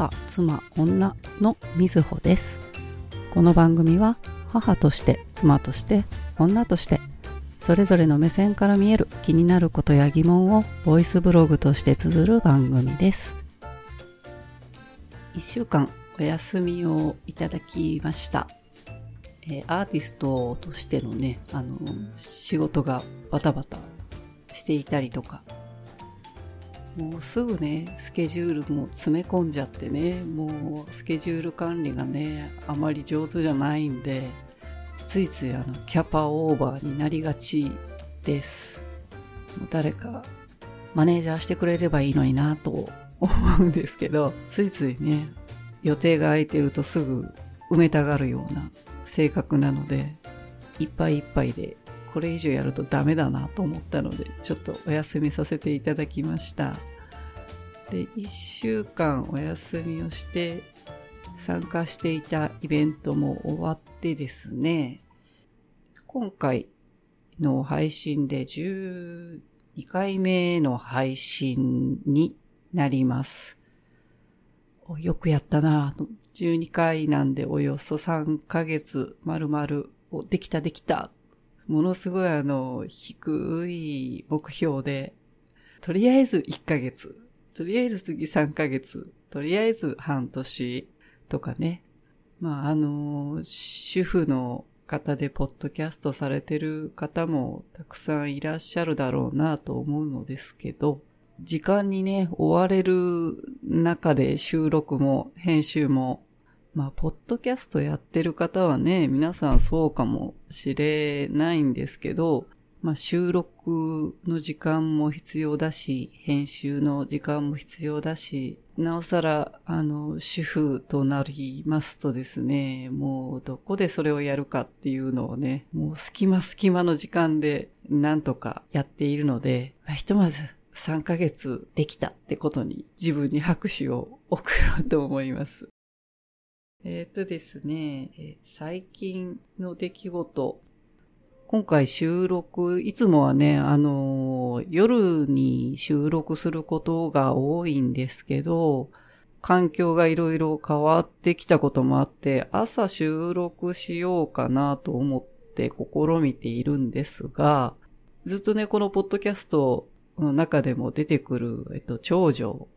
母、妻、女のみずほです。この番組は母として、妻として、女として、それぞれの目線から見える気になることや疑問をボイスブログとして綴る番組です。1週間お休みをいただきました。えーアーティストとしてのね、あの、仕事がバタバタしていたりとか、もうすぐね、スケジュールも詰め込んじゃってね、もうスケジュール管理がね、あまり上手じゃないんで、ついついあの、キャパオーバーになりがちです。もう誰かマネージャーしてくれればいいのになと思うんですけど、ついついね、予定が空いてるとすぐ埋めたがるような性格なので、いっぱいいっぱいで、これ以上やるとダメだなと思ったので、ちょっとお休みさせていただきました。で、一週間お休みをして、参加していたイベントも終わってですね、今回の配信で12回目の配信になります。よくやったなぁと。12回なんでおよそ3ヶ月丸々おできたできた。ものすごいあの、低い目標で、とりあえず1ヶ月、とりあえず次3ヶ月、とりあえず半年とかね。まああの、主婦の方でポッドキャストされてる方もたくさんいらっしゃるだろうなと思うのですけど、時間にね、追われる中で収録も編集も、まあ、ポッドキャストやってる方はね、皆さんそうかもしれないんですけど、まあ、収録の時間も必要だし、編集の時間も必要だし、なおさら、あの、主婦となりますとですね、もうどこでそれをやるかっていうのをね、もう隙間隙間の時間でなんとかやっているので、まあひとまず3ヶ月できたってことに自分に拍手を送ろうと思います。えっ、とですね、最近の出来事。今回収録、いつもはね、あの夜に収録することが多いんですけど、環境がいろいろ変わってきたこともあって、朝収録しようかなと思って試みているんですが、ずっとね、このポッドキャストの中でも出てくる、えっと、長女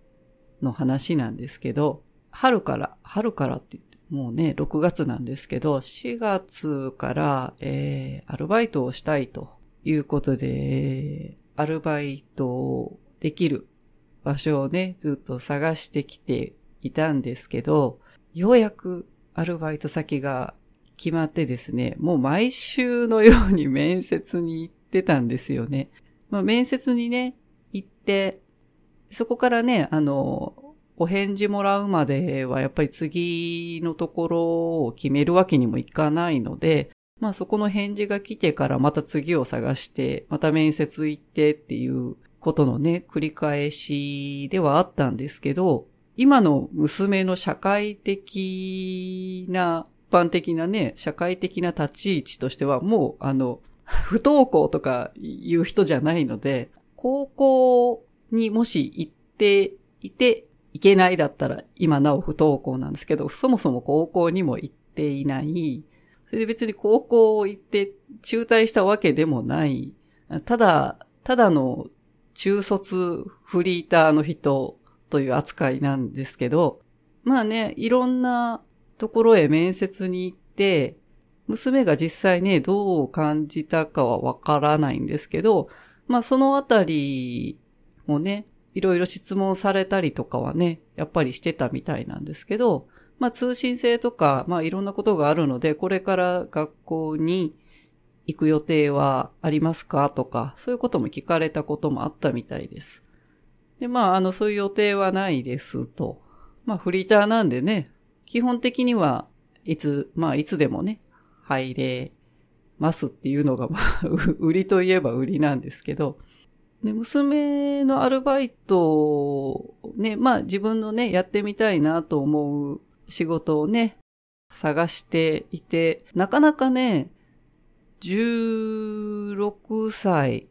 の話なんですけど、春から、春からって言って、もうね、6月なんですけど、4月から、えー、アルバイトをしたいということで、アルバイトできる場所をね、ずっと探してきていたんですけど、ようやくアルバイト先が決まってですね、もう毎週のように面接に行ってたんですよね。まあ、面接にね、行って、そこからね、あの、お返事もらうまではやっぱり次のところを決めるわけにもいかないので、まあそこの返事が来てからまた次を探して、また面接行ってっていうことのね、繰り返しではあったんですけど、今の娘の社会的な、一般的なね、社会的な立ち位置としてはもうあの、不登校とかいう人じゃないので、高校にもし行っていて、いけないだったら今なお不登校なんですけど、そもそも高校にも行っていない。それで別に高校行って中退したわけでもない。ただ、ただの中卒フリーターの人という扱いなんですけど、まあね、いろんなところへ面接に行って、娘が実際ね、どう感じたかはわからないんですけど、まあそのあたりもね、いろいろ質問されたりとかはね、やっぱりしてたみたいなんですけど、まあ通信制とか、まあいろんなことがあるので、これから学校に行く予定はありますかとか、そういうことも聞かれたこともあったみたいです。で、まああの、そういう予定はないですと。まあフリーターなんでね、基本的にはいつ、まあいつでもね、入れますっていうのが、まあ、売りといえば売りなんですけど、で、娘のアルバイトね、まあ自分のね、やってみたいなと思う仕事をね、探していて、なかなかね、16歳、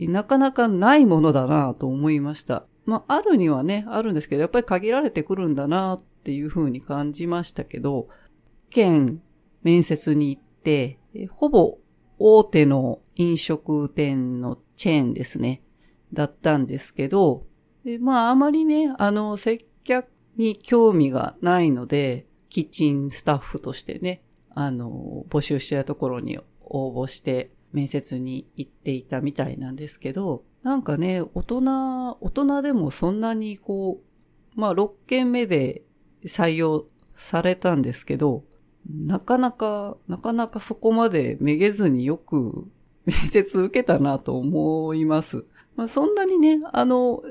なかなかないものだなと思いました。まあ、あるにはね、あるんですけど、やっぱり限られてくるんだなっていうふうに感じましたけど、県面接に行って、ほぼ大手の飲食店のチェーンですね、だったんですけど、でまああまりね、あの、接客に興味がないので、キッチンスタッフとしてね、あの、募集してたところに応募して面接に行っていたみたいなんですけど、なんかね、大人、大人でもそんなにこう、まあ6件目で採用されたんですけど、なかなか、なかなかそこまでめげずによく面接受けたなと思います。まあ、そんなにね、あの、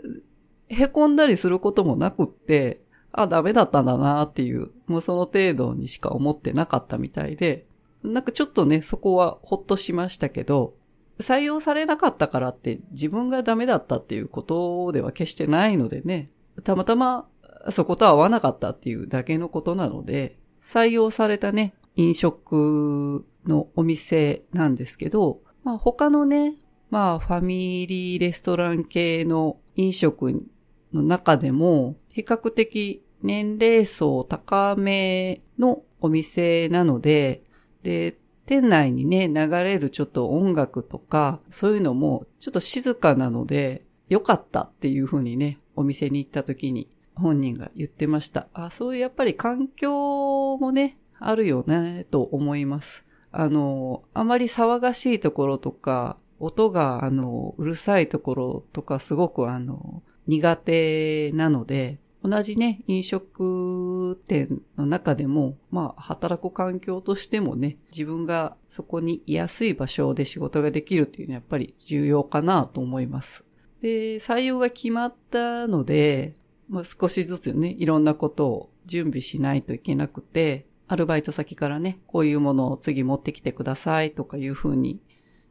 凹んだりすることもなくって、あ、ダメだったんだなっていう、もうその程度にしか思ってなかったみたいで、なんかちょっとね、そこはほっとしましたけど、採用されなかったからって自分がダメだったっていうことでは決してないのでね、たまたまそこと合わなかったっていうだけのことなので、採用されたね、飲食のお店なんですけど、まあ他のね、まあファミリーレストラン系の飲食の中でも、比較的年齢層高めのお店なので、で、店内にね、流れるちょっと音楽とか、そういうのもちょっと静かなので、良かったっていうふうにね、お店に行った時に本人が言ってました。あ、そういうやっぱり環境もね、あるよね、と思います。あの、あまり騒がしいところとか、音が、あの、うるさいところとか、すごくあの、苦手なので、同じね、飲食店の中でも、まあ、働く環境としてもね、自分がそこに居やすい場所で仕事ができるっていうのはやっぱり重要かなと思います。で、採用が決まったので、まあ、少しずつね、いろんなことを準備しないといけなくて、アルバイト先からね、こういうものを次持ってきてくださいとかいうふうに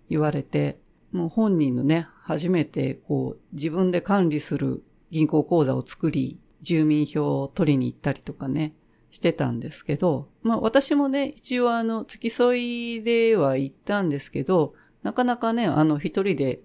言われて、もう本人のね、初めてこう自分で管理する銀行口座を作り、住民票を取りに行ったりとかね、してたんですけど、まあ私もね、一応あの、付き添いでは行ったんですけど、なかなかね、あの、一人で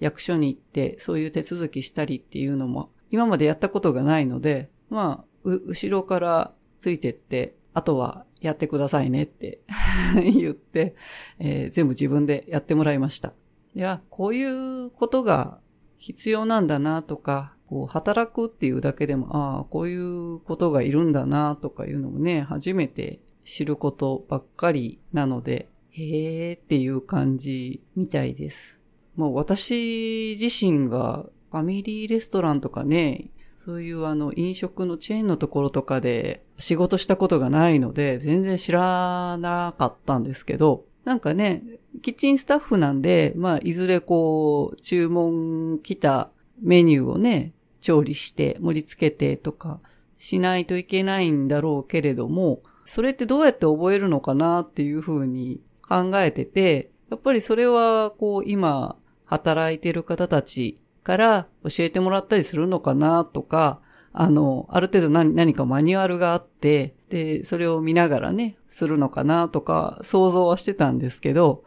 役所に行って、そういう手続きしたりっていうのも、今までやったことがないので、まあ、後ろからついてって、あとはやってくださいねって 言って、えー、全部自分でやってもらいました。いや、こういうことが必要なんだなとか、こう働くっていうだけでも、ああ、こういうことがいるんだなとかいうのもね、初めて知ることばっかりなので、へーっていう感じみたいです。もう私自身がファミリーレストランとかね、そういうあの飲食のチェーンのところとかで仕事したことがないので全然知らなかったんですけど、なんかね、キッチンスタッフなんで、まあいずれこう注文来たメニューをね、調理して盛り付けてとかしないといけないんだろうけれども、それってどうやって覚えるのかなっていうふうに考えてて、やっぱりそれはこう今働いてる方たちから教えてもらったりするのかなとか、あの、ある程度何何かマニュアルがあって、で、それを見ながらね、するのかなとか想像はしてたんですけど、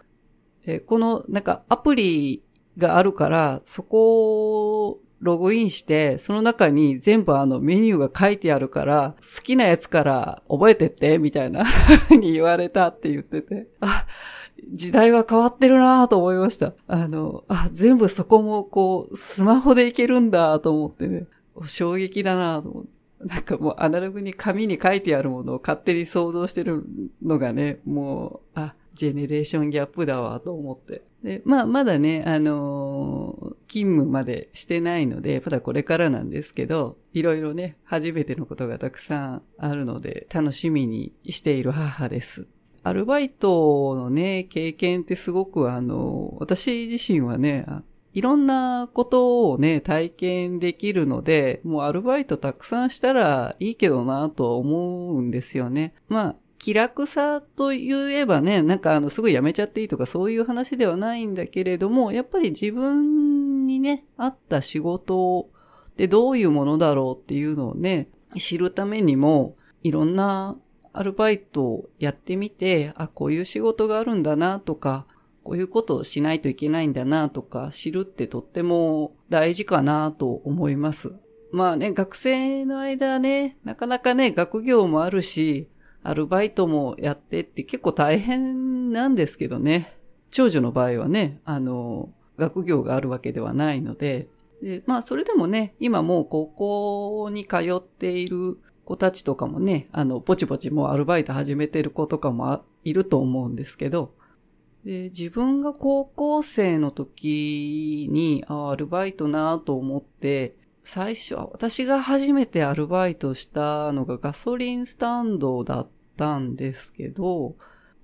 えこのなんかアプリがあるから、そこをログインして、その中に全部あのメニューが書いてあるから、好きなやつから覚えてって、みたいな に言われたって言ってて、あ、時代は変わってるなと思いました。あの、あ、全部そこもこう、スマホでいけるんだと思ってね、衝撃だなと思って。なんかもうアナログに紙に書いてあるものを勝手に想像してるのがね、もう、あ、ジェネレーションギャップだわと思って。で、まあ、まだね、あのー、勤務までしてないので、まだこれからなんですけど、いろいろね、初めてのことがたくさんあるので、楽しみにしている母です。アルバイトのね、経験ってすごくあの、私自身はね、いろんなことをね、体験できるので、もうアルバイトたくさんしたらいいけどなと思うんですよね。まあ、気楽さと言えばね、なんかあの、すぐ辞めちゃっていいとかそういう話ではないんだけれども、やっぱり自分にね、合った仕事でどういうものだろうっていうのをね、知るためにも、いろんなアルバイトをやってみて、あ、こういう仕事があるんだなとか、こういうことをしないといけないんだなとか、知るってとっても大事かなと思います。まあね、学生の間ね、なかなかね、学業もあるし、アルバイトもやってって結構大変なんですけどね。長女の場合はね、あの、学業があるわけではないので、で、まあそれでもね、今もう高校に通っている子たちとかもね、あの、ぼちぼちもうアルバイト始めてる子とかもいると思うんですけど、で自分が高校生の時に、あアルバイトなと思って、最初私が初めてアルバイトしたのがガソリンスタンドだったたんですけど、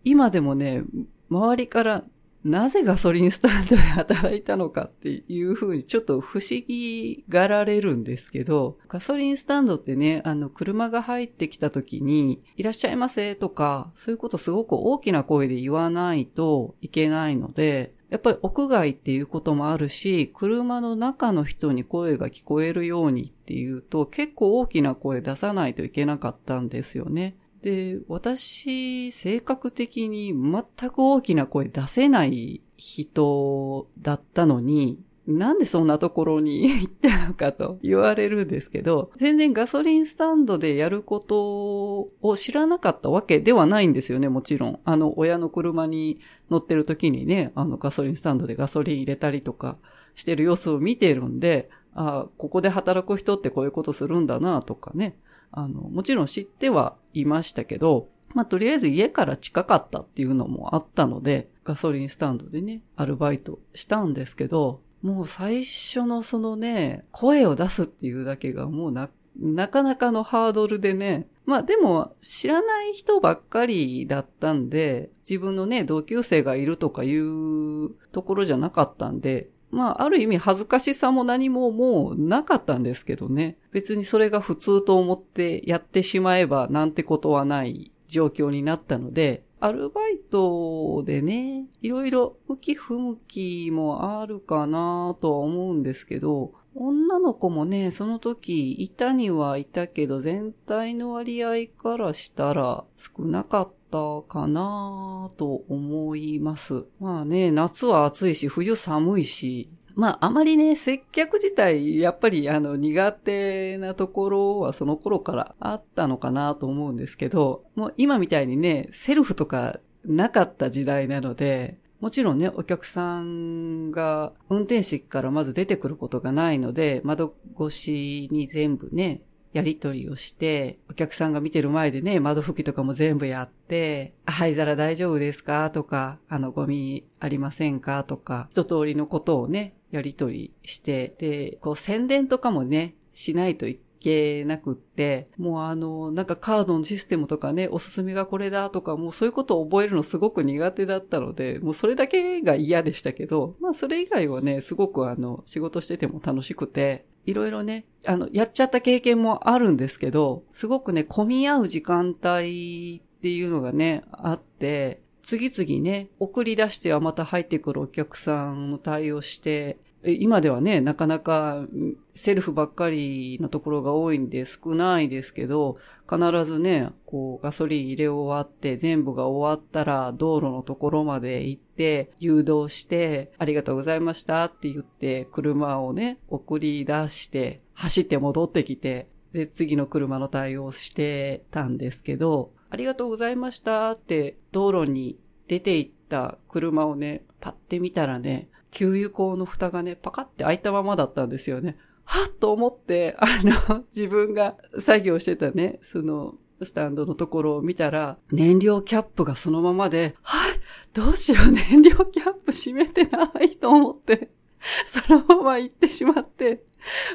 今でもね、周りからなぜガソリンスタンドで働いたのかっていうふうにちょっと不思議がられるんですけど、ガソリンスタンドってね、あの、車が入ってきた時に、いらっしゃいませとか、そういうことすごく大きな声で言わないといけないので、やっぱり屋外っていうこともあるし、車の中の人に声が聞こえるようにっていうと、結構大きな声出さないといけなかったんですよね。で、私、性格的に全く大きな声出せない人だったのに、なんでそんなところに行ったのかと言われるんですけど、全然ガソリンスタンドでやることを知らなかったわけではないんですよね、もちろん。あの、親の車に乗ってる時にね、あの、ガソリンスタンドでガソリン入れたりとかしてる様子を見てるんで、ああここで働く人ってこういうことするんだなとかね。あの、もちろん知ってはいましたけど、まあ、とりあえず家から近かったっていうのもあったので、ガソリンスタンドでね、アルバイトしたんですけど、もう最初のそのね、声を出すっていうだけがもうな、なかなかのハードルでね、まあでも知らない人ばっかりだったんで、自分のね、同級生がいるとかいうところじゃなかったんで、まあ、ある意味恥ずかしさも何ももうなかったんですけどね。別にそれが普通と思ってやってしまえばなんてことはない状況になったので、アルバイトでね、いろいろ向き不向きもあるかなとは思うんですけど、女の子もね、その時いたにはいたけど、全体の割合からしたら少なかったったかなと思います。まあね、夏は暑いし、冬寒いし、まあ、あまりね、接客自体、やっぱりあの、苦手なところはその頃からあったのかなと思うんですけど、もう今みたいにね、セルフとかなかった時代なので、もちろんね、お客さんが運転席からまず出てくることがないので、窓越しに全部ね、やりとりをして、お客さんが見てる前でね、窓拭きとかも全部やって、灰皿大丈夫ですか？とか、あの、ゴミありませんか？とか、一通りのことをね、やりとりして、で、こう宣伝とかもね、しないといけなくって、もうあの、なんかカードのシステムとかね、おすすめがこれだとか、もうそういうことを覚えるのすごく苦手だったので、もうそれだけが嫌でしたけど、まあそれ以外はね、すごくあの、仕事してても楽しくて、いろいろね、あの、やっちゃった経験もあるんですけど、すごくね、混み合う時間帯っていうのがね、あって、次々ね、送り出してはまた入ってくるお客さんの対応して、今ではね、なかなかセルフばっかりのところが多いんで少ないですけど、必ずね、こうガソリン入れ終わって全部が終わったら道路のところまで行って誘導してありがとうございましたって言って車をね、送り出して走って戻ってきて、で、次の車の対応してたんですけど、ありがとうございましたって道路に出て行った車をね、パッて見たらね、給油口の蓋がね、パカって開いたままだったんですよね。はっと思って、あの、自分が作業してたね、その、スタンドのところを見たら、燃料キャップがそのままで、はい、どうしよう、燃料キャップ閉めてないと思って、そのまま行ってしまって、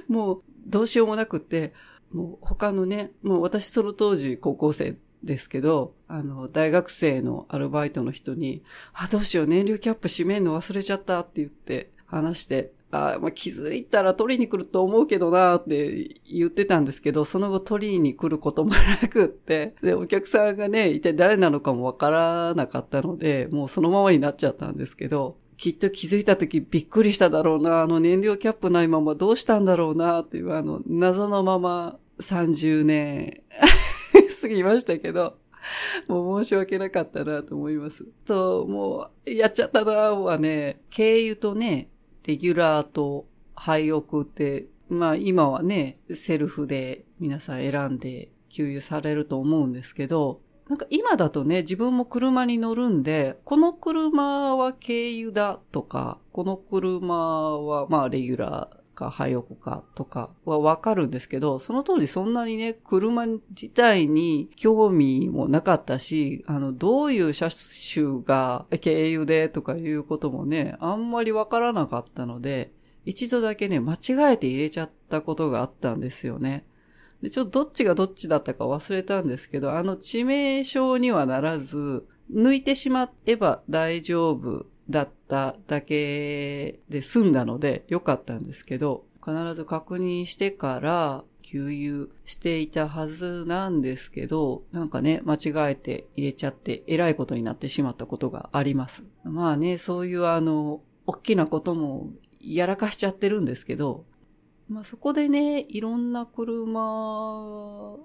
もうどうしようもなくって、もう他のね、もう私その当時高校生ですけど、あの、大学生のアルバイトの人に、あ、どうしよう、燃料キャップ閉めんの忘れちゃったって言って話して、あ、まあ、気づいたら取りに来ると思うけどなって言ってたんですけど、その後取りに来ることもなくって、で、お客さんがね、一体誰なのかもわからなかったので、もうそのままになっちゃったんですけど、きっと気づいた時びっくりしただろうな、あの燃料キャップないままどうしたんだろうなっていう、あの、謎のまま30年。過ぎましたけど、もう申し訳なかったなと思います。と、もう、やっちゃったなはね、軽油とね、レギュラーと廃屋ってまあ今はね、セルフで皆さん選んで給油されると思うんですけど、なんか今だとね、自分も車に乗るんで、この車は軽油だとか、この車はまあレギュラーかハイオクかとかはわかるんですけど、その当時そんなにね、車自体に興味もなかったし、あの、どういう車種が軽油でとかいうこともね、あんまりわからなかったので、一度だけね、間違えて入れちゃったことがあったんですよね。で、ちょっとどっちがどっちだったか忘れたんですけど、あの致命傷にはならず、抜いてしまえば大丈夫だっただけで済んだので良かったんですけど、必ず確認してから給油していたはずなんですけど、なんかね、間違えて入れちゃって偉いことになってしまったことがあります。まあね、そういうあの、大きなこともやらかしちゃってるんですけど、まあそこでね、いろんな車、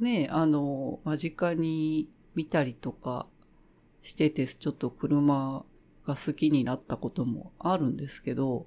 ね、あの、間近に見たりとかしてて、ちょっと車が好きになったこともあるんですけど、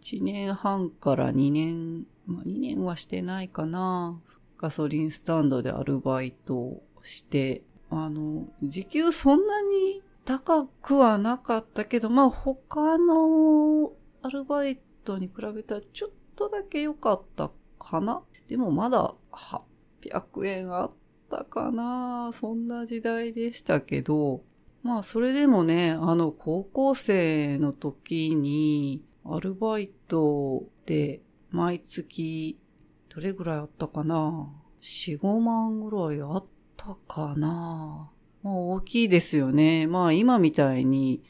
1年半から2年、まあ2年はしてないかな。ガソリンスタンドでアルバイトをして、あの、時給そんなに高くはなかったけど、まあ他のアルバイトに比べたらちょっとだけ良かったかなでもまだ800円あったかなそんな時代でしたけど、まあそれでもね、あの高校生の時にアルバイトで毎月どれぐらいあったかな ?4、5万ぐらいあったかな？まあ大きいですよね。まあ今みたいに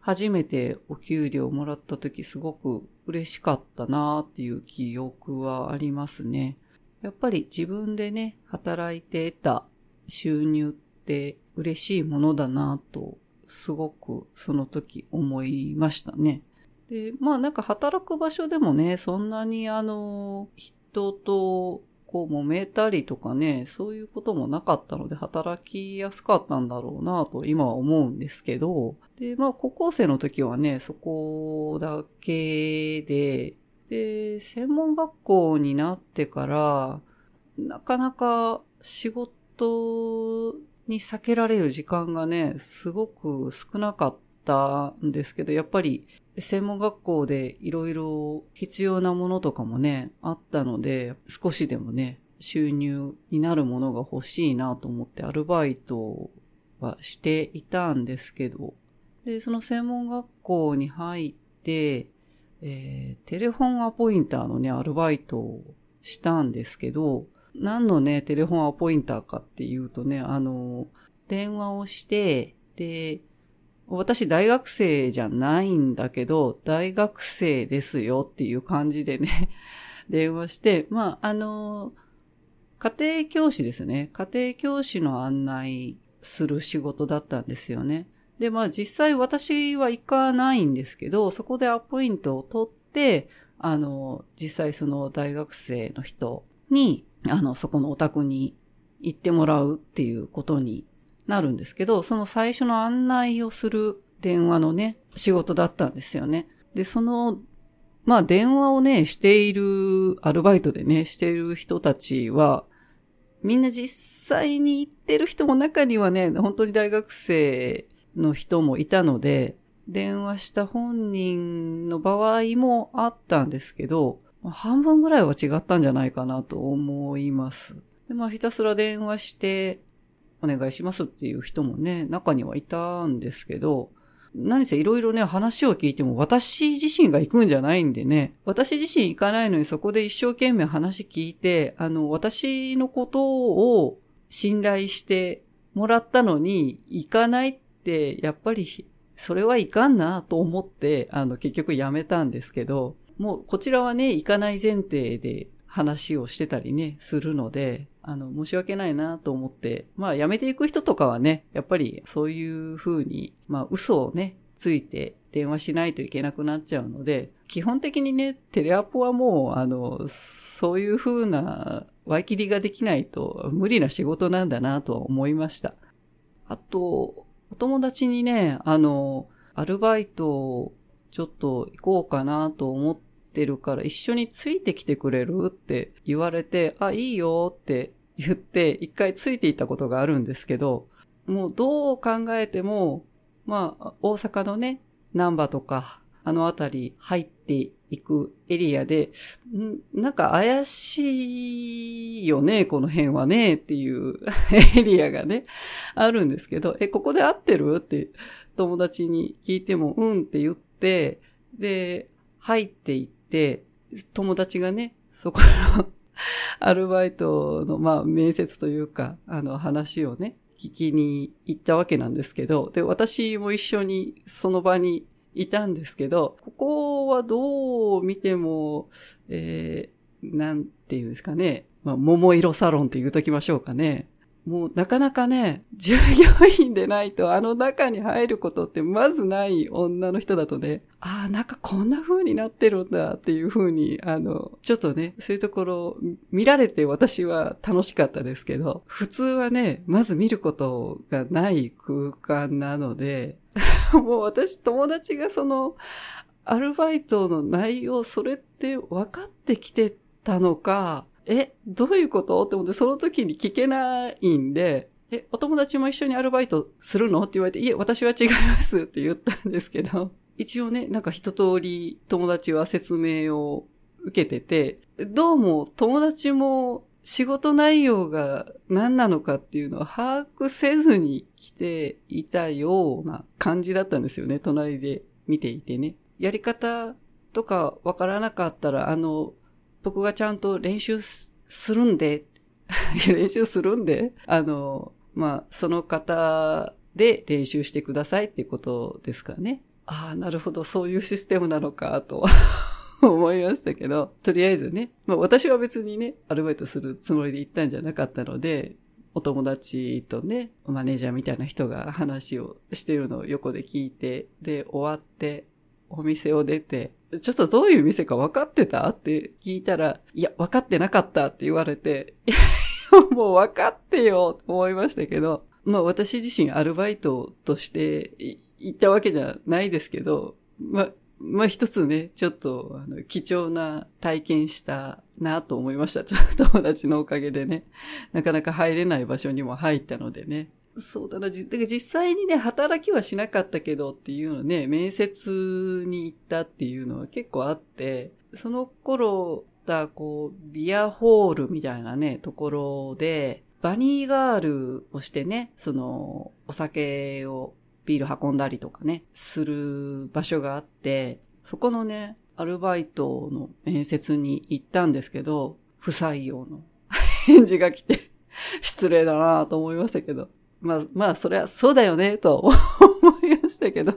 初めてお給料もらった時すごく嬉しかったなっていう記憶はありますね。やっぱり自分でね、働いて得た収入って嬉しいものだなと、すごくその時思いましたね。で、まあなんか働く場所でもね、そんなにあの、人とこう揉めたりとかね、そういうこともなかったので働きやすかったんだろうなと今は思うんですけど、で、まあ高校生の時はね、そこだけで、で、専門学校になってから、なかなか仕事に避けられる時間がね、すごく少なかったんですけど、やっぱり専門学校でいろいろ必要なものとかもね、あったので、少しでもね、収入になるものが欲しいなと思ってアルバイトはしていたんですけど、で、その専門学校に入って、えー、テレフォンアポインターのね、アルバイトをしたんですけど、何のね、テレフォンアポインターかっていうとね、あの、電話をして、で、私大学生じゃないんだけど、大学生ですよっていう感じでね、電話して、まあ、あの、家庭教師ですね。家庭教師の案内する仕事だったんですよね。で、まあ実際私は行かないんですけど、そこでアポイントを取って、あの、実際その大学生の人に、あの、そこのお宅に行ってもらうっていうことになるんですけど、その最初の案内をする電話のね、仕事だったんですよね。で、その、まあ電話をね、している、アルバイトでね、している人たちは、みんな実際に行ってる人も中にはね、本当に大学生の人もいたので、電話した本人の場合もあったんですけど、まあ半分ぐらいは違ったんじゃないかなと思います。でまあ、ひたすら電話して、お願いしますっていう人もね、中にはいたんですけど、何せいろいろね、話を聞いても私自身が行くんじゃないんでね、私自身行かないのにそこで一生懸命話聞いて、あの、私のことを信頼してもらったのに行かないって、やっぱりそれはいかんなと思って、あの、結局やめたんですけど、もうこちらはね、行かない前提で話をしてたりね、するので、あの、申し訳ないなと思って、まあ、辞めていく人とかはね、やっぱりそういう風に、まあ、嘘をね、ついて電話しないといけなくなっちゃうので、基本的にね、テレアポはもう、あの、そういう風な割り切りができないと無理な仕事なんだなと思いました。あと、お友達にね、あの、アルバイトちょっと行こうかなと思っってるから一緒についてきてくれるって言われて、あ、いいよって言って一回ついていったことがあるんですけど、もうどう考えても、まあ、大阪のね、南波とか、あのあたり入っていくエリアで、んなんか怪しいよね、この辺はね、っていう エリアがね、あるんですけど、え、ここで合ってるって友達に聞いても、うんって言って、で、入っていって、で友達がね、そこの アルバイトの、まあ、面接というか、あの話をね、聞きに行ったわけなんですけど、で、私も一緒にその場にいたんですけど、ここはどう見ても、えー、なんていうんですかね。まあ、桃色サロンって言うときましょうかね。もうなかなかね、従業員でないとあの中に入ることってまずない女の人だとね、ああ、なんかこんな風になってるんだっていう風に、あの、ちょっとね、そういうところ見られて私は楽しかったですけど、普通はね、まず見ることがない空間なので、もう私友達がその、アルバイトの内容、それって分かってきてたのか、え、どういうこと？って思って、その時に聞けないんで、え、お友達も一緒にアルバイトするの？って言われて、いえ、私は違いますって言ったんですけど、一応ね、なんか一通り友達は説明を受けてて、どうも友達も仕事内容が何なのかっていうのを把握せずに来ていたような感じだったんですよね、隣で見ていてね。やり方とかわからなかったら、あの、僕がちゃんと練習するんで、練習するんで、あの、まあ、その方で練習してくださいっていうことですかね。ああ、なるほど、そういうシステムなのか、と 思いましたけど、とりあえずね、まあ私は別にね、アルバイトするつもりで行ったんじゃなかったので、お友達とね、マネージャーみたいな人が話をしてるのを横で聞いて、で、終わって、お店を出て、ちょっとどういう店か分かってた？って聞いたら、いや、分かってなかったって言われて、いや、もう分かってよと思いましたけど、まあ私自身アルバイトとして行ったわけじゃないですけど、まあ、まあ一つね、ちょっと、あの、貴重な体験したなと思いました。友達のおかげでね。なかなか入れない場所にも入ったのでね。そうだな。だから実際にね、働きはしなかったけどっていうのね、面接に行ったっていうのは結構あって、その頃だ、こう、ビアホールみたいなね、ところで、バニーガールをしてね、その、お酒を、ビール運んだりとかね、する場所があって、そこのね、アルバイトの面接に行ったんですけど、不採用の返事が来て 失礼だなと思いましたけど。まあ、まあ、それはそうだよね、と 思いましたけど、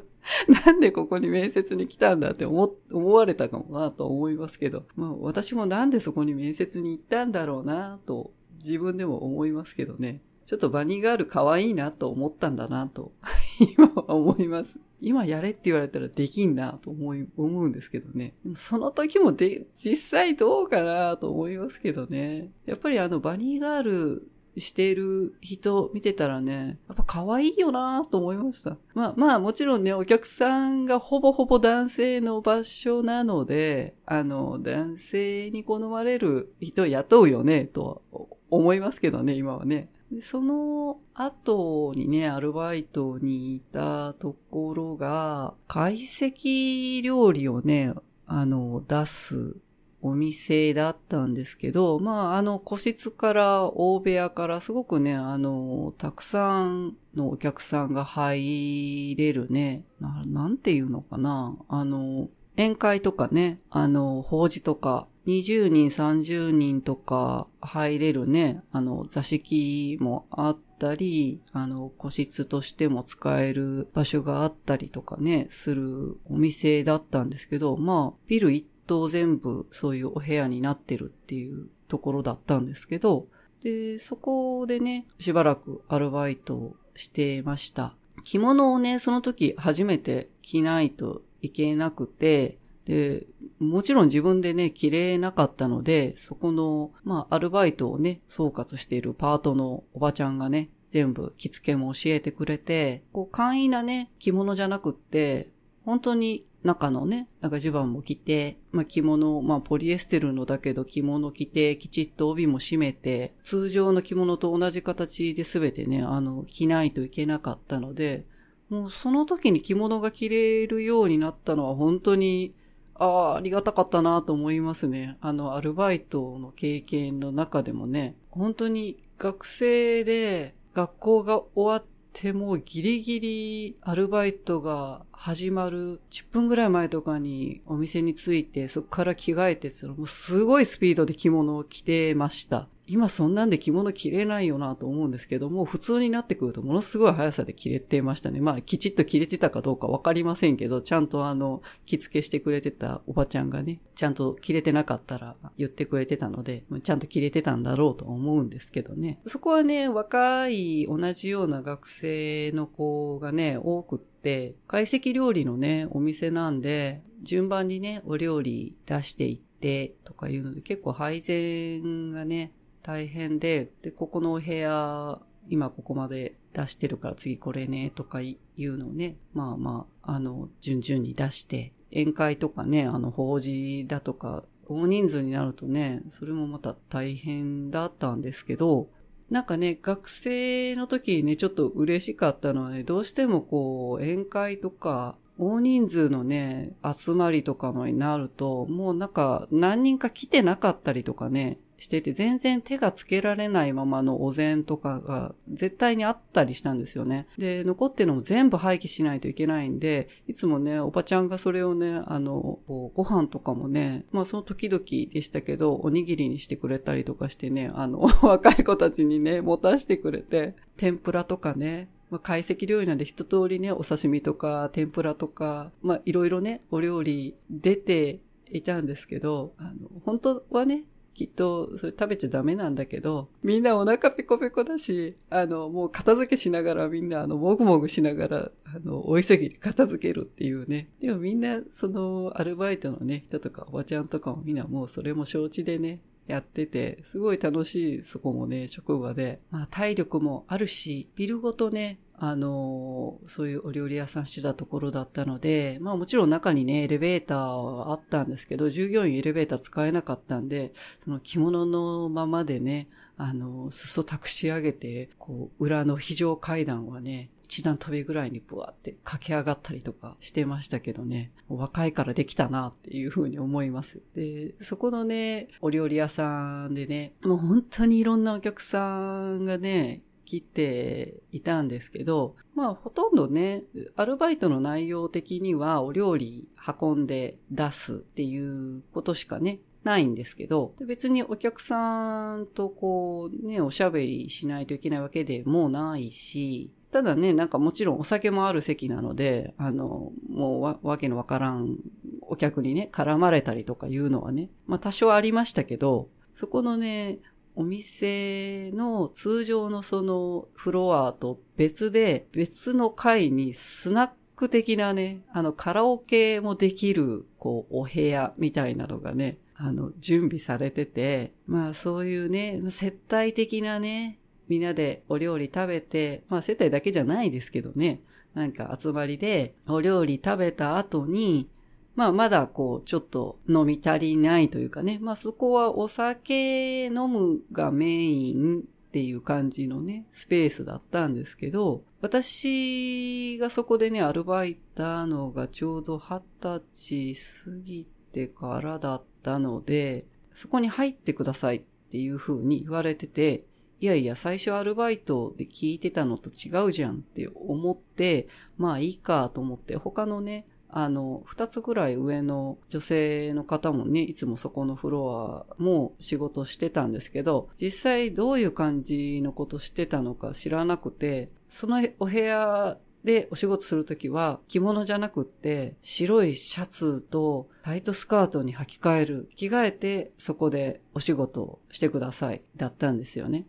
なんでここに面接に来たんだって思、思われたかもなと思いますけど、まあ、私もなんでそこに面接に行ったんだろうなと、自分でも思いますけどね。ちょっとバニーガール可愛いなと思ったんだなと、今は思います。今やれって言われたらできんなと思い、思うんですけどね。その時もで、実際どうかなと思いますけどね。やっぱりあのバニーガールしている人見てたらね、やっぱ可愛いよなと思いました。まあまあもちろんね、お客さんがほぼほぼ男性の場所なので、あの、男性に好まれる人を雇うよね、とは思いますけどね、今はね。その後にね、アルバイトにいたところが、懐石料理をね、あの、出すお店だったんですけど、まあ、あの、個室から大部屋からすごくね、あの、たくさんのお客さんが入れるね、ななんていうのかな、あの、宴会とかね、あの、法事とか、20人、30人とか入れるね、あの、座敷もあったり、あの、個室としても使える場所があったりとかね、するお店だったんですけど、まあ、ビル一棟全部そういうお部屋になってるっていうところだったんですけど、で、そこでね、しばらくアルバイトをしてました。着物をね、その時初めて着ないといけなくて、で、もちろん自分でね、着れなかったので、そこの、まあ、アルバイトをね、総括しているパートのおばちゃんがね、全部着付けも教えてくれて、こう簡易なね、着物じゃなくって、本当に中のね、なんか襦袢も着て、まあ着物、まあポリエステルのだけど着物着て、きちっと帯も締めて、通常の着物と同じ形で全てね、あの、着ないといけなかったので、もうその時に着物が着れるようになったのは本当に、ああ、ありがたかったなと思いますね。あの、アルバイトの経験の中でもね、本当に学生で学校が終わってもギリギリアルバイトが始まる10分ぐらい前とかにお店に着いて、そこから着替えて、もうすごいスピードで着物を着てました。今そんなんで着物着れないよなと思うんですけども、普通になってくるとものすごい速さで着れてましたね。まあ、きちっと着れてたかどうかわかりませんけど、ちゃんとあの、着付けしてくれてたおばちゃんがね、ちゃんと着れてなかったら言ってくれてたので、ちゃんと着れてたんだろうと思うんですけどね。そこはね、若い同じような学生の子がね、多くて、懐石料理のね、お店なんで、順番にね、お料理出していって、とかいうので結構配膳がね、大変で、で、ここのお部屋、今ここまで出してるから次これね、とかいうのをね、まあまあ、あの、順々に出して、宴会とかね、あの、法事だとか、大人数になるとね、それもまた大変だったんですけど、なんかね、学生の時にね、ちょっと嬉しかったのはね、どうしてもこう、宴会とか、大人数のね、集まりとかのになると、もうなんか何人か来てなかったりとかね、してて、全然手がつけられないままのお膳とかが絶対にあったりしたんですよね。で、残ってるのも全部廃棄しないといけないんで、いつもね、おばちゃんがそれをね、あの、ご飯とかもね、まあその時々でしたけど、おにぎりにしてくれたりとかしてね、あの、若い子たちにね、持たしてくれて、天ぷらとかね、まあ、解析料理なんで一通りね、お刺身とか天ぷらとか、まあいろいろね、お料理出ていたんですけど、あの、本当はね、きっとそれ食べちゃダメなんだけど、みんなお腹ペコペコだし、あの、もう片付けしながらみんなあの、もぐもぐしながら、あの、お急ぎで片付けるっていうね。でもみんな、その、アルバイトのね、人とかおばちゃんとかもみんなもうそれも承知でね、やってて、すごい楽しい、そこもね、職場で。まあ体力もあるし、ビルごとね、あの、そういうお料理屋さんしてたところだったので、まあもちろん中にね、エレベーターはあったんですけど、従業員エレベーター使えなかったんで、その着物のままでね、あの、裾託し上げて、こう、裏の非常階段はね、一段飛びぐらいにブワって駆け上がったりとかしてましたけどね、若いからできたなっていうふうに思います。で、そこのね、お料理屋さんでね、もう本当にいろんなお客さんがね、来ていたんですけど、まあほとんどね、アルバイトの内容的にはお料理運んで出すっていうことしかね、ないんですけど、別にお客さんとこうね、おしゃべりしないといけないわけでもないし、ただね、なんかもちろんお酒もある席なので、あの、もうわわけのわからんお客にね、絡まれたりとかいうのはね、まあ多少ありましたけど、そこのね、お店の通常のそのフロアと別で、別の階にスナック的なね、あのカラオケもできる、こう、お部屋みたいなのがね、あの、準備されてて、まあそういうね、接待的なね、みんなでお料理食べて、まあ接待だけじゃないですけどね、なんか集まりでお料理食べた後に、まあまだこうちょっと飲み足りないというかね、まあそこはお酒飲むがメインっていう感じのね、スペースだったんですけど、私がそこでね、アルバイターのがちょうど二十歳過ぎてからだったので、そこに入ってくださいっていう風に言われてて、いやいや、最初アルバイトで聞いてたのと違うじゃんって思って、まあいいかと思って、他のね、あの、二つぐらい上の女性の方もね、いつもそこのフロアも仕事してたんですけど、実際どういう感じのことしてたのか知らなくて、そのお部屋でお仕事するときは着物じゃなくって白いシャツとタイトスカートに履き替える。着替えてそこでお仕事をしてください。だったんですよね。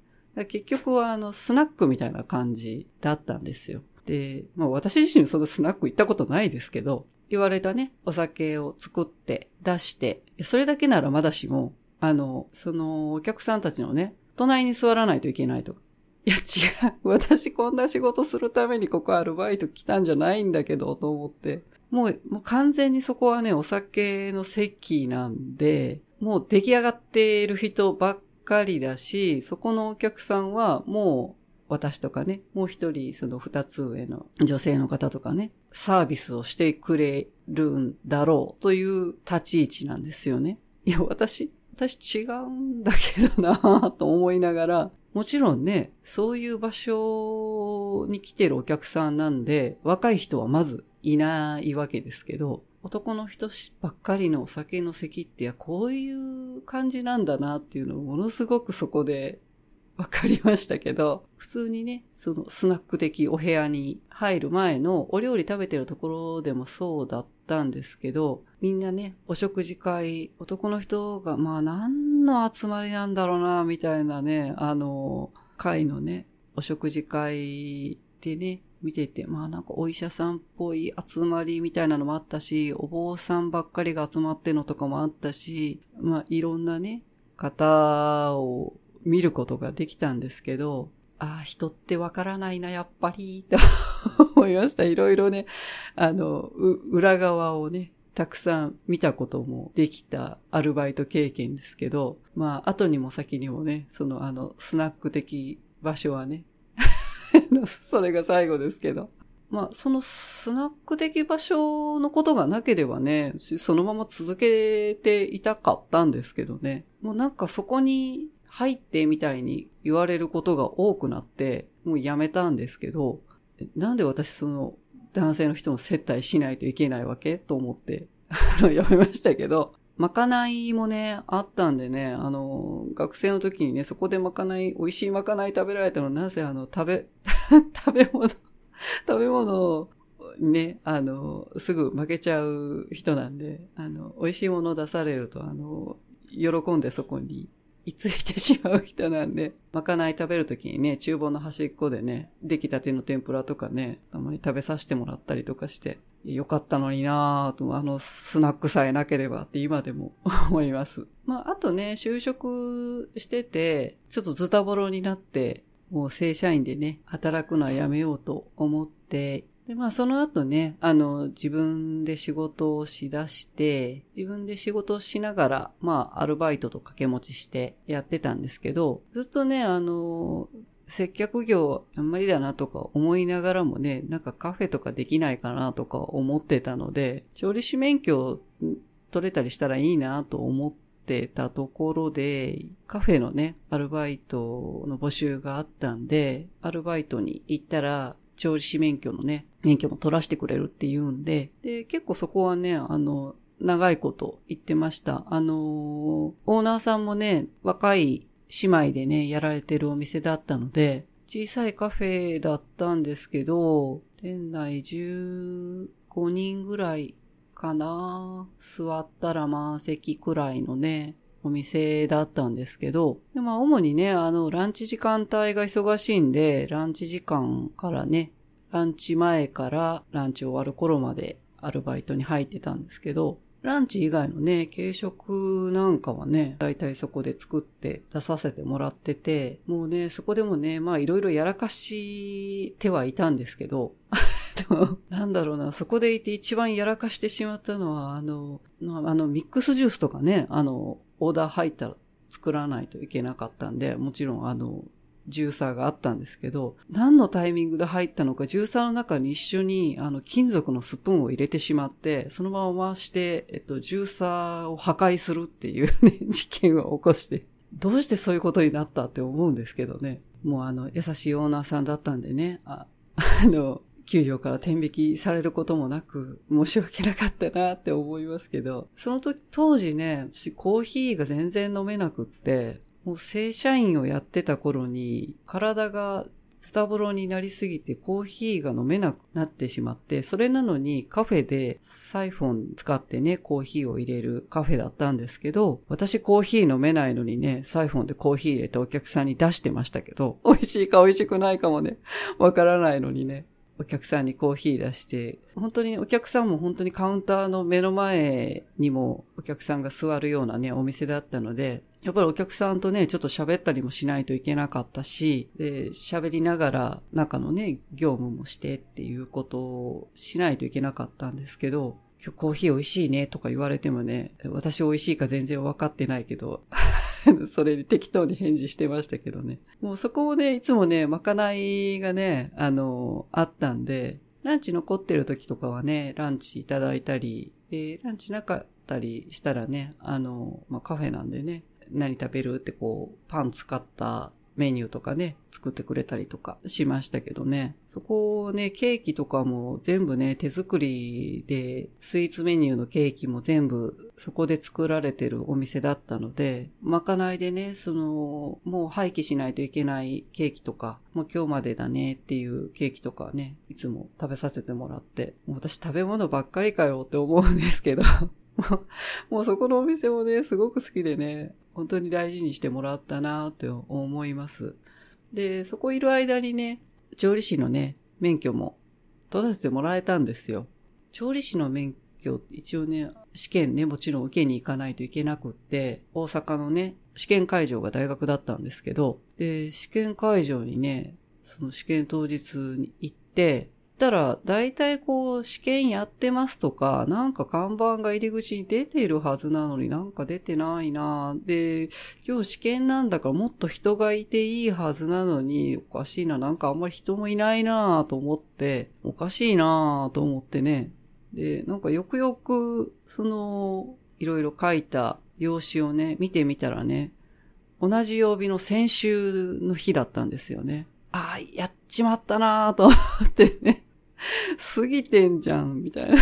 結局はあのスナックみたいな感じだったんですよ。で、まあ私自身そのスナック行ったことないですけど、言われたね、お酒を作って出して、それだけならまだしも、あの、そのお客さんたちのね、隣に座らないといけないとか。いや違う。私こんな仕事するためにここアルバイト来たんじゃないんだけど、と思って。もう、もう完全にそこはね、お酒の席なんで、もう出来上がっている人ばっかりだし、そこのお客さんはもう私とかね、もう一人その二つ上の女性の方とかね、サービスをしてくれるんだろうという立ち位置なんですよね。いや、私、私違うんだけどなぁと思いながら、もちろんね、そういう場所に来てるお客さんなんで、若い人はまずいないわけですけど、男の人ばっかりのお酒の席ってや、こういう感じなんだなっていうのをものすごくそこでわかりましたけど、普通にね、そのスナック的お部屋に入る前のお料理食べてるところでもそうだったんですけど、みんなね、お食事会、男の人が、まあ何の集まりなんだろうな、みたいなね、あの、会のね、お食事会でね、見てて、まあなんかお医者さんっぽい集まりみたいなのもあったし、お坊さんばっかりが集まってのとかもあったし、まあいろんなね、方を見ることができたんですけど、ああ、人ってわからないな、やっぱり、と 思いました。いろいろね、あの、裏側をね、たくさん見たこともできたアルバイト経験ですけど、まあ、後にも先にもね、そのあの、スナック的場所はね、それが最後ですけど。まあ、そのスナック的場所のことがなければね、そのまま続けていたかったんですけどね。もうなんかそこに入ってみたいに言われることが多くなって、もうやめたんですけど、なんで私その男性の人も接待しないといけないわけと思って、あのやめましたけど、まかないもね、あったんでね、あの、学生の時にね、そこでまかない、美味しいまかない食べられたのなぜあの、食べ、食べ物、食べ物ね、あの、すぐ負けちゃう人なんで、あの、美味しいもの出されると、あの、喜んでそこに居ついてしまう人なんで、まかない食べるときにね、厨房の端っこでね、出来たての天ぷらとかね、たまに食べさせてもらったりとかして、よかったのになぁと、あのスナックさえなければって今でも 思います。まあ、あとね、就職してて、ちょっとズタボロになって、もう正社員でね、働くのはやめようと思ってで、まあその後ね、あの、自分で仕事をしだして、自分で仕事をしながら、まあアルバイトと掛け持ちしてやってたんですけど、ずっとね、あの、接客業あんまりだなとか思いながらもね、なんかカフェとかできないかなとか思ってたので、調理師免許取れたりしたらいいなと思ってたところで、カフェのね、アルバイトの募集があったんで、アルバイトに行ったら、調理師免許のね、免許も取らせてくれるって言うんで、で、結構そこはね、あの、長いこと言ってました。あのー、オーナーさんもね、若い姉妹でね、やられてるお店だったので、小さいカフェだったんですけど、店内15人ぐらいかな座ったら満席くらいのね、お店だったんですけど、でまあ主にね、あの、ランチ時間帯が忙しいんで、ランチ時間からね、ランチ前からランチ終わる頃までアルバイトに入ってたんですけど、ランチ以外のね、軽食なんかはね、だいたいそこで作って出させてもらってて、もうね、そこでもね、まあいろいろやらかしてはいたんですけど、なんだろうな、そこでいて一番やらかしてしまったのは、あの、あの、ミックスジュースとかね、あの、オーダー入ったら作らないといけなかったんで、もちろんあの、ジューサーがあったんですけど、何のタイミングで入ったのか、ジューサーの中に一緒に、あの、金属のスプーンを入れてしまって、そのまま回して、えっと、ジューサーを破壊するっていう ね、事件を起こして、どうしてそういうことになったって思うんですけどね。もうあの、優しいオーナーさんだったんでね、ああの、給料から転引きされることもなく、申し訳なかったなって思いますけど、その時、当時ね、私コーヒーが全然飲めなくって、もう正社員をやってた頃に、体がスタブロになりすぎてコーヒーが飲めなくなってしまって、それなのにカフェでサイフォン使ってね、コーヒーを入れるカフェだったんですけど、私コーヒー飲めないのにね、サイフォンでコーヒー入れてお客さんに出してましたけど、美味しいか美味しくないかもね、わからないのにね、お客さんにコーヒー出して、本当にお客さんも本当にカウンターの目の前にもお客さんが座るようなね、お店だったので、やっぱりお客さんとね、ちょっと喋ったりもしないといけなかったし、で、喋りながら中のね、業務もしてっていうことをしないといけなかったんですけど、今日コーヒー美味しいねとか言われてもね、私美味しいか全然わかってないけど、それに適当に返事してましたけどね。もうそこをね、いつもね、まかないがね、あの、あったんで、ランチ残ってる時とかはね、ランチいただいたり、で、ランチなかったりしたらね、あの、まあ、カフェなんでね、何食べるってこう、パン使ったメニューとかね、作ってくれたりとかしましたけどね。そこをね、ケーキとかも全部ね、手作りで、スイーツメニューのケーキも全部そこで作られてるお店だったので、まかないでね、その、もう廃棄しないといけないケーキとか、もう今日までだねっていうケーキとかね、いつも食べさせてもらって、もう私食べ物ばっかりかよって思うんですけど もうそこのお店もね、すごく好きでね、本当に大事にしてもらったなと思います。で、そこいる間にね、調理師のね、免許も取らせてもらえたんですよ。調理師の免許、一応ね、試験ね、もちろん受けに行かないといけなくって、大阪のね、試験会場が大学だったんですけど、で、試験会場にね、その試験当日に行って、ったら、大体こう、試験やってますとか、なんか看板が入り口に出ているはずなのになんか出てないなで、今日試験なんだからもっと人がいていいはずなのに、おかしいな、なんかあんまり人もいないなと思って、おかしいなと思ってね。で、なんかよくよく、その、いろいろ書いた用紙をね、見てみたらね、同じ曜日の先週の日だったんですよね。ああ、やっちまったなぁと思ってね。過ぎてんじゃん、みたいな。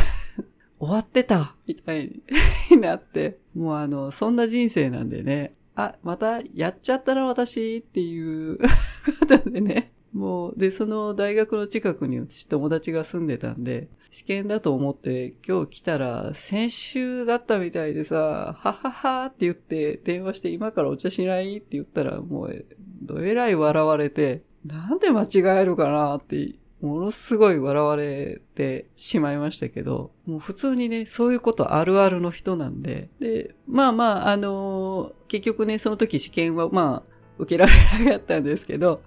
終わってた、みたいになって。もうあの、そんな人生なんでね。あ、またやっちゃったな、私っていうことでね。もう、で、その大学の近くに私友達が住んでたんで、試験だと思って今日来たら先週だったみたいでさ、はははって言って電話して今からお茶しないって言ったらもう、どえらい笑われて、なんで間違えるかなってものすごい笑われてしまいましたけど、もう普通にね、そういうことあるあるの人なんで、で、まあまあ、あのー、結局ね、その時試験はまあ、受けられなかったんですけど、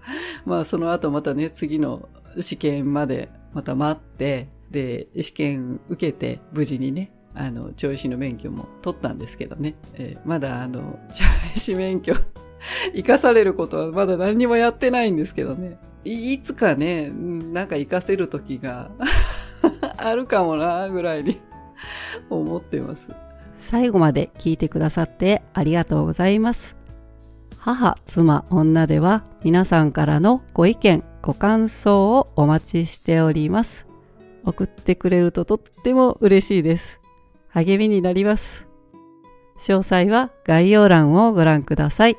まあその後またね、次の試験までまた待って、で、試験受けて無事にね、あの、調理師の免許も取ったんですけどね、えー、まだあの、調理師免許 生かされることはまだ何にもやってないんですけどね。いつかね、なんか活かせる時が あるかもな、ぐらいに 思ってます。最後まで聞いてくださってありがとうございます。母、妻、女では皆さんからのご意見、ご感想をお待ちしております。送ってくれるととっても嬉しいです。励みになります。詳細は概要欄をご覧ください。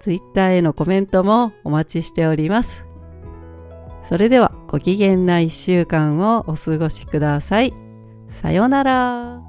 Twitter へのコメントもお待ちしております。それではご機嫌な一週間をお過ごしください。さようなら。